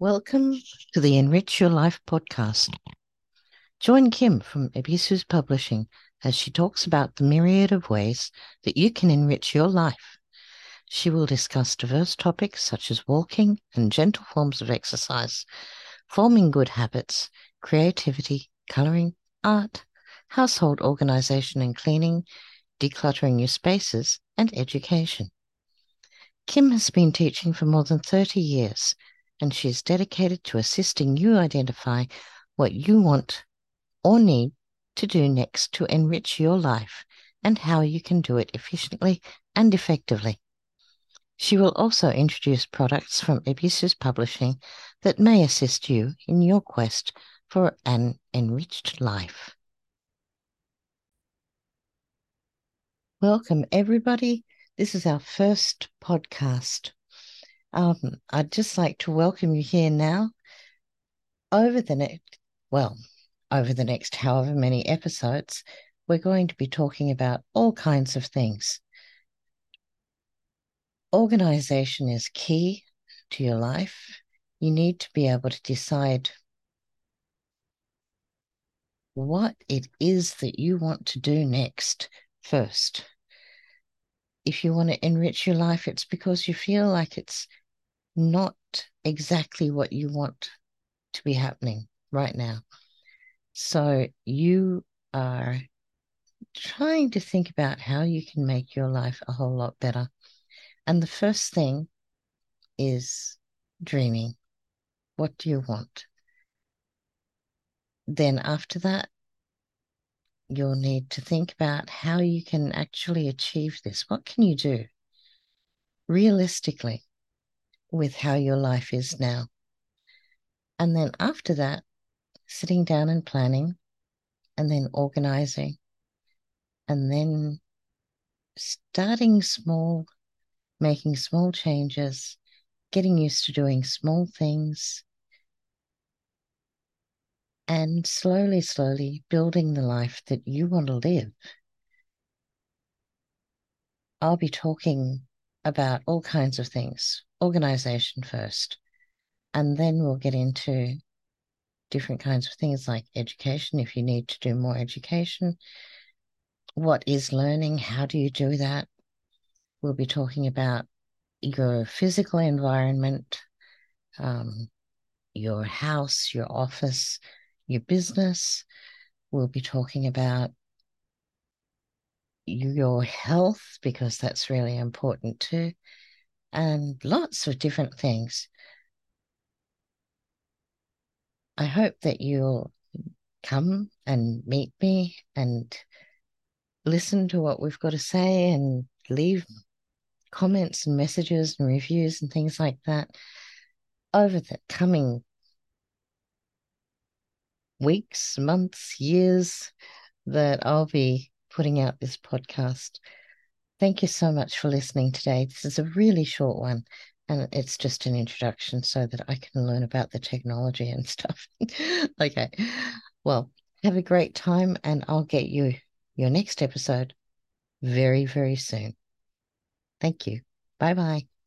Welcome to the Enrich Your Life podcast. Join Kim from Ebisu's Publishing as she talks about the myriad of ways that you can enrich your life. She will discuss diverse topics such as walking and gentle forms of exercise, forming good habits, creativity, coloring, art, household organization and cleaning, decluttering your spaces, and education. Kim has been teaching for more than 30 years and she is dedicated to assisting you identify what you want or need to do next to enrich your life and how you can do it efficiently and effectively. She will also introduce products from Ebisu's Publishing that may assist you in your quest for an enriched life. Welcome, everybody. This is our first podcast. Um, I'd just like to welcome you here now. Over the next, well, over the next however many episodes, we're going to be talking about all kinds of things. Organization is key to your life. You need to be able to decide what it is that you want to do next first. If you want to enrich your life, it's because you feel like it's not exactly what you want to be happening right now. So you are trying to think about how you can make your life a whole lot better. And the first thing is dreaming. What do you want? Then after that, you'll need to think about how you can actually achieve this. What can you do realistically? With how your life is now. And then after that, sitting down and planning, and then organizing, and then starting small, making small changes, getting used to doing small things, and slowly, slowly building the life that you want to live. I'll be talking about all kinds of things organization first, and then we'll get into different kinds of things like education if you need to do more education. What is learning? How do you do that? We'll be talking about your physical environment, um, your house, your office, your business. We'll be talking about your health because that's really important too and lots of different things. I hope that you'll come and meet me and listen to what we've got to say and leave comments and messages and reviews and things like that over the coming weeks, months, years that I'll be putting out this podcast. Thank you so much for listening today. This is a really short one, and it's just an introduction so that I can learn about the technology and stuff. okay. Well, have a great time, and I'll get you your next episode very, very soon. Thank you. Bye bye.